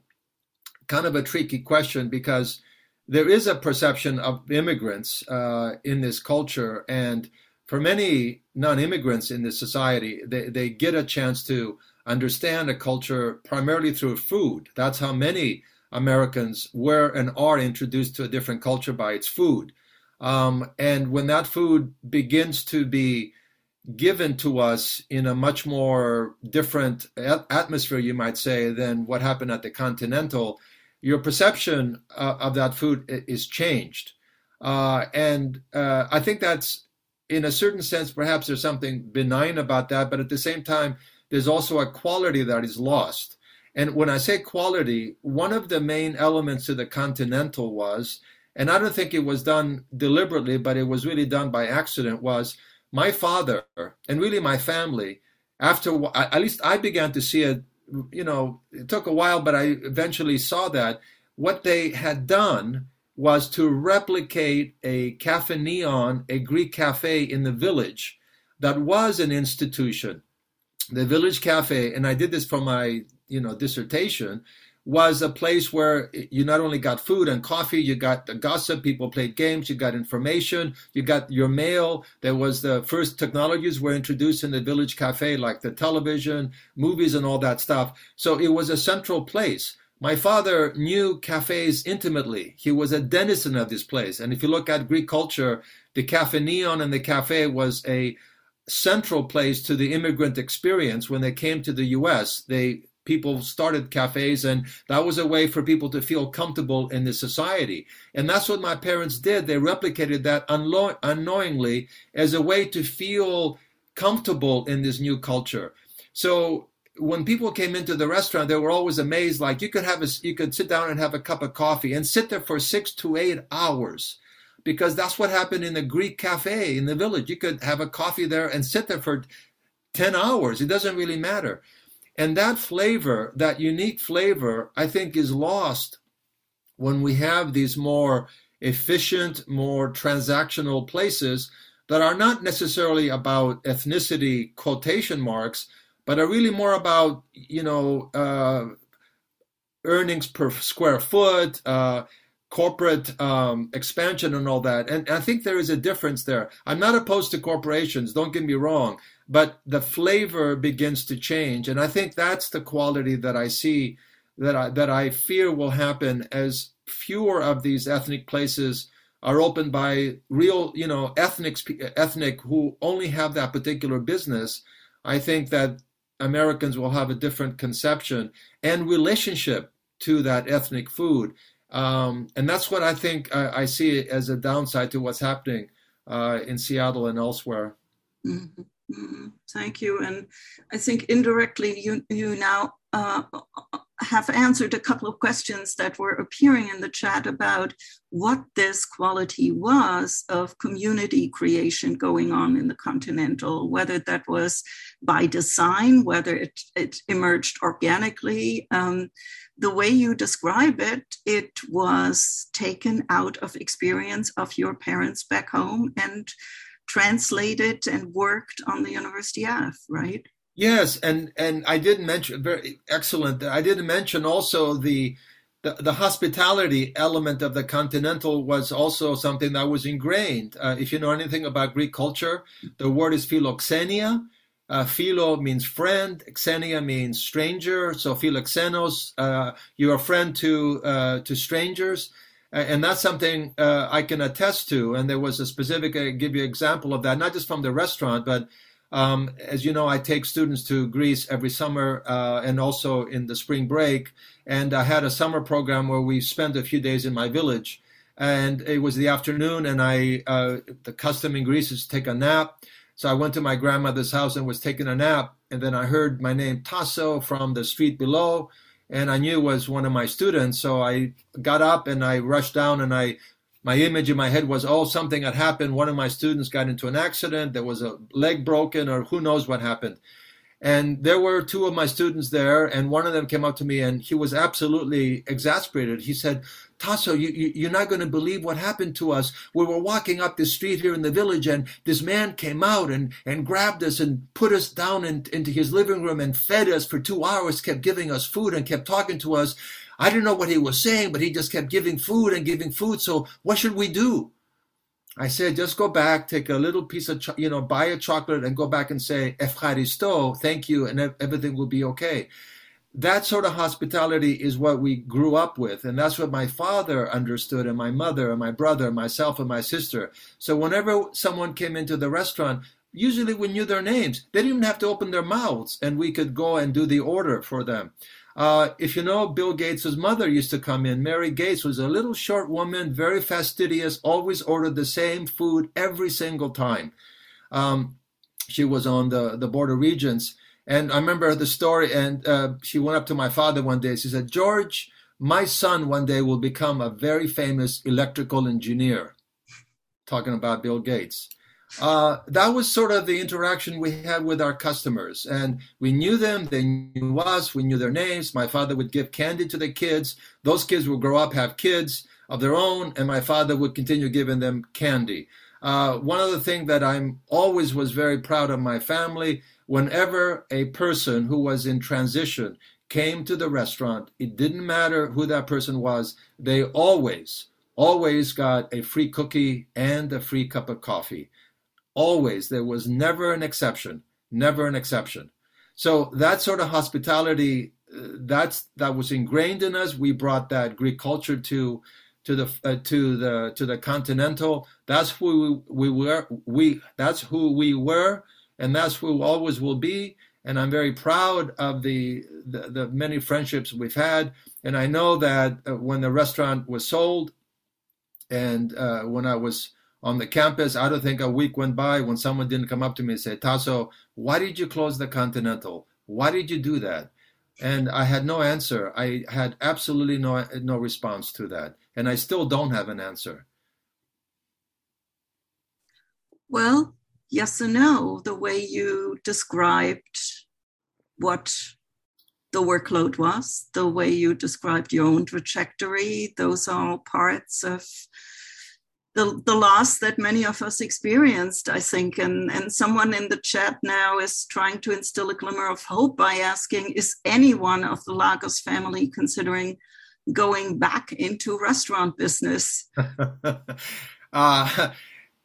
S3: kind of a tricky question because there is a perception of immigrants uh, in this culture. And for many non immigrants in this society, they, they get a chance to understand a culture primarily through food. That's how many Americans were and are introduced to a different culture by its food. Um, and when that food begins to be given to us in a much more different atmosphere, you might say, than what happened at the Continental, your perception uh, of that food is changed. Uh, and uh, I think that's, in a certain sense, perhaps there's something benign about that, but at the same time, there's also a quality that is lost. And when I say quality, one of the main elements to the Continental was, and I don't think it was done deliberately, but it was really done by accident, was my father and really my family. After at least I began to see it, you know, it took a while, but I eventually saw that what they had done was to replicate a kafeneion, a Greek cafe in the village that was an institution. The village cafe, and I did this for my you know dissertation was a place where you not only got food and coffee, you got the gossip, people played games, you got information, you got your mail. There was the first technologies were introduced in the village cafe, like the television, movies, and all that stuff. So it was a central place. My father knew cafes intimately. He was a denizen of this place. And if you look at Greek culture, the kafeneion and the cafe was a central place to the immigrant experience when they came to the US. They people started cafes and that was a way for people to feel comfortable in the society. And that's what my parents did. They replicated that unlo- unknowingly as a way to feel comfortable in this new culture. So when people came into the restaurant they were always amazed like you could have a you could sit down and have a cup of coffee and sit there for 6 to 8 hours because that's what happened in the Greek cafe in the village. You could have a coffee there and sit there for 10 hours. It doesn't really matter and that flavor, that unique flavor, I think is lost when we have these more efficient, more transactional places that are not necessarily about ethnicity quotation marks, but are really more about, you know, uh, earnings per square foot, uh, corporate um, expansion and all that. And I think there is a difference there. I'm not opposed to corporations, don't get me wrong, but the flavor begins to change. And I think that's the quality that I see that I, that I fear will happen as fewer of these ethnic places are opened by real, you know, ethnic ethnic who only have that particular business. I think that Americans will have a different conception and relationship to that ethnic food. Um, and that's what I think I, I, see as a downside to what's happening uh, in Seattle and elsewhere.
S2: Mm-hmm. Mm-hmm. Thank you. And I think indirectly, you, you now uh, have answered a couple of questions that were appearing in the chat about what this quality was of community creation going on in the Continental, whether that was by design, whether it, it emerged organically. Um, the way you describe it, it was taken out of experience of your parents back home and translated and worked on the University Ave, right?
S3: Yes, and and I didn't mention very excellent. I didn't mention also the the, the hospitality element of the continental was also something that was ingrained. Uh, if you know anything about Greek culture, the word is philoxenia. Uh, philo means friend, xenia means stranger. So philoxenos, uh, you're a friend to uh, to strangers, and that's something uh, I can attest to. And there was a specific, I give you example of that, not just from the restaurant, but um, as you know, I take students to Greece every summer uh, and also in the spring break. And I had a summer program where we spent a few days in my village. And it was the afternoon, and I uh, the custom in Greece is to take a nap. So I went to my grandmother's house and was taking a nap. And then I heard my name Taso from the street below, and I knew it was one of my students. So I got up and I rushed down and I my image in my head was, oh, something had happened. One of my students got into an accident. There was a leg broken, or who knows what happened. And there were two of my students there, and one of them came up to me and he was absolutely exasperated. He said, Taso, you, you, are not going to believe what happened to us. We were walking up the street here in the village, and this man came out and, and grabbed us and put us down in, into his living room and fed us for two hours, kept giving us food and kept talking to us. I didn't know what he was saying, but he just kept giving food and giving food. So what should we do? I said, just go back, take a little piece of, you know, buy a chocolate and go back and say, Efcharisto, thank you, and everything will be okay. That sort of hospitality is what we grew up with. And that's what my father understood, and my mother, and my brother, and myself, and my sister. So whenever someone came into the restaurant, usually we knew their names. They didn't even have to open their mouths, and we could go and do the order for them. Uh, if you know, Bill Gates' mother used to come in. Mary Gates was a little short woman, very fastidious, always ordered the same food every single time. Um, she was on the, the Board of Regents. And I remember the story, and uh, she went up to my father one day. She said, George, my son one day will become a very famous electrical engineer. Talking about Bill Gates uh, that was sort of the interaction we had with our customers. And we knew them, they knew us, we knew their names. My father would give candy to the kids. Those kids would grow up, have kids of their own, and my father would continue giving them candy. Uh, one other thing that I'm always was very proud of my family, whenever a person who was in transition came to the restaurant, it didn't matter who that person was, they always, always got a free cookie and a free cup of coffee. Always. There was never an exception. Never an exception. So that sort of hospitality, uh, that's that was ingrained in us. We brought that Greek culture to to the uh, to the to the continental. That's who we, we were. We that's who we were, and that's who always will be. And I'm very proud of the the, the many friendships we've had. And I know that uh, when the restaurant was sold, and uh, when I was on the campus. I don't think a week went by when someone didn't come up to me and say, Taso, why did you close the Continental? Why did you do that? And I had no answer. I had absolutely no no response to that, and I still don't have an answer.
S2: Well, yes and no. The way you described what the workload was, the way you described your own trajectory, those are all parts of the, the loss that many of us experienced, I think. And, and someone in the chat now is trying to instill a glimmer of hope by asking Is anyone of the Lagos family considering going back into restaurant business?
S3: uh,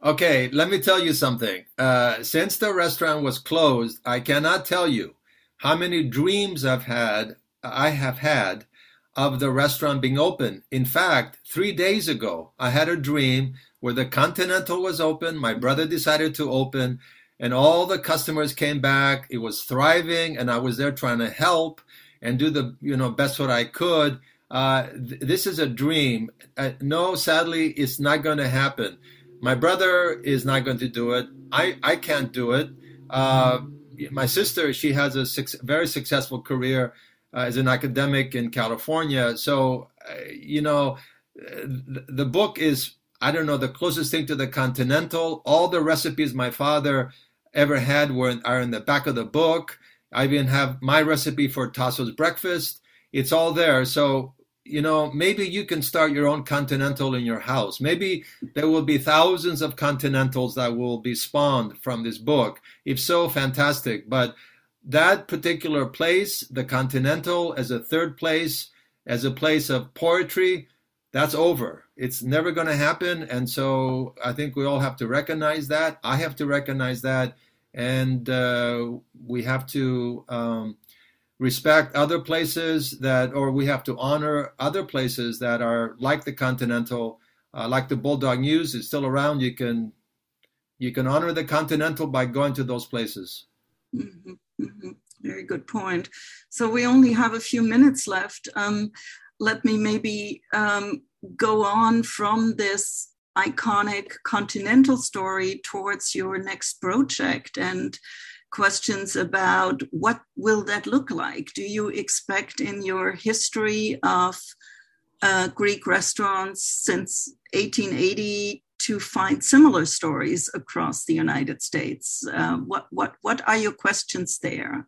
S3: okay, let me tell you something. Uh, since the restaurant was closed, I cannot tell you how many dreams I've had. I have had of the restaurant being open. In fact, three days ago, I had a dream where the Continental was open. My brother decided to open, and all the customers came back. It was thriving, and I was there trying to help and do the you know best what I could. Uh, th- this is a dream. Uh, no, sadly, it's not going to happen. My brother is not going to do it. I, I can't do it. Uh, my sister, she has a very successful career uh, as an academic in California. So, uh, you know, the, the book is, I don't know, the closest thing to the Continental. All the recipes my father ever had were are in the back of the book. I even have my recipe for Taso's breakfast. It's all there. So, you know, maybe you can start your own Continental in your house. Maybe there will be thousands of Continentals that will be spawned from this book. If so, fantastic. But that particular place, the Continental, as a third place, as a place of poetry, that's over. It's never going to happen. And so I think we all have to recognize that. I have to recognize that. And uh, we have to um, respect other places that, or we have to honor other places that are like the Continental, uh, like the Bulldog News is still around. You can you can honor the Continental by going to those places.
S2: Mm-hmm, mm-hmm. Very good point. So we only have a few minutes left. Um, let me maybe um, go on from this iconic continental story towards your next project and questions about what will that look like? Do you expect in your history of uh, greek restaurants since 1880 to find similar stories across the united states? Uh, what, what, what are your questions there?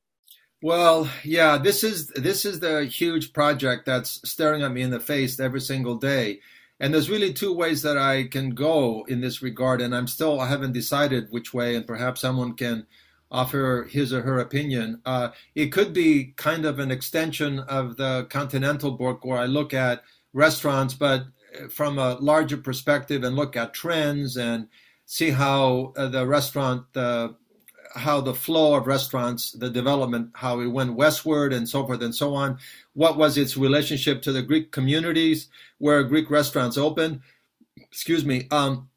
S3: Well, yeah, this is this is the huge project that's staring at me in the face every single day. And there's really two ways that I can go in this regard, and I'm still I haven't decided which way, and perhaps someone can offer his or her opinion. Uh, it could be kind of an extension of the continental book where I look at restaurants, but from a larger perspective and look at trends and see how uh, the restaurant the how the flow of restaurants, the development, how it went westward and so forth and so on. What was its relationship to the Greek communities where Greek restaurants opened? Excuse me. Um,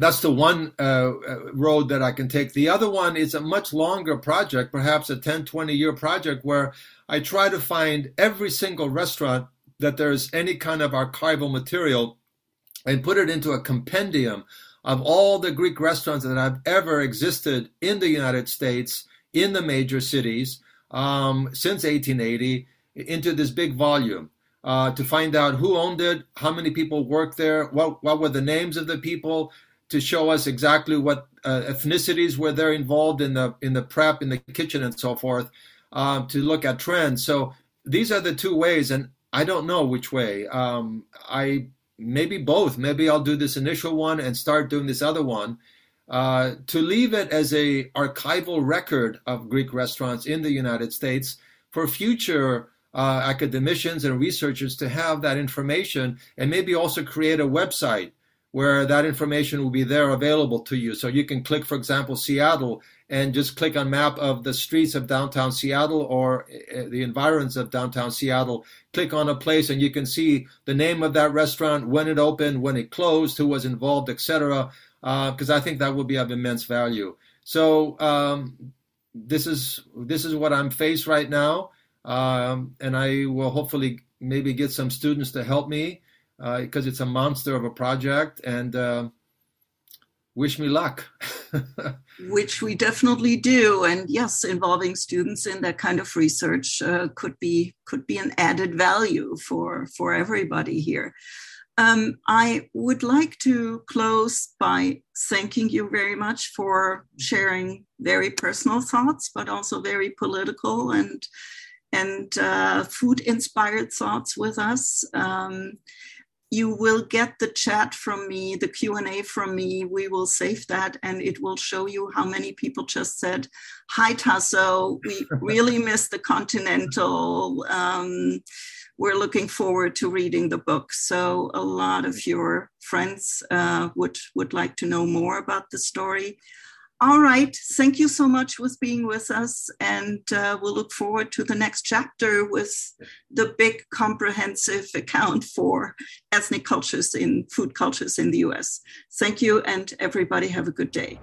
S3: that's the one uh, uh road that I can take. The other one is a much longer project, perhaps a 10, 20 year project, where I try to find every single restaurant that there's any kind of archival material and put it into a compendium of all the Greek restaurants that have ever existed in the United States, in the major cities, um, since 1880, into this big volume. Uh, to find out who owned it, how many people worked there, what what were the names of the people, to show us exactly what uh, ethnicities were there involved in the in the prep, in the kitchen, and so forth. Um, to look at trends. So these are the two ways, and I don't know which way. Um, I maybe both. Maybe I'll do this initial one and start doing this other one. Uh, to leave it as a archival record of Greek restaurants in the United States for future uh, academicians and researchers to have that information and maybe also create a website where that information will be there available to you. So you can click, for example, Seattle and just click on map of the streets of downtown Seattle or uh, the environs of downtown Seattle. Click on a place and you can see the name of that restaurant, when it opened, when it closed, who was involved, etc. Because uh, I think that will be of immense value. So um, this is this is what I'm faced right now, um, and I will hopefully maybe get some students to help me because uh, it's a monster of a project and uh, wish me luck.
S2: Which we definitely do, and yes, involving students in that kind of research uh, could be could be an added value for for everybody here. Um, I would like to close by thanking you very much for sharing very personal thoughts, but also very political and and uh, food inspired thoughts with us. Um, you will get the chat from me, the Q&A from me. We will save that and it will show you how many people just said, hi Taso, we really miss the Continental. Um, we're looking forward to reading the book. So a lot of your friends uh, would, would like to know more about the story. All right. Thank you so much for being with us. And uh, we'll look forward to the next chapter with the big comprehensive account for ethnic cultures in food cultures in the US. Thank you. And everybody have a good day.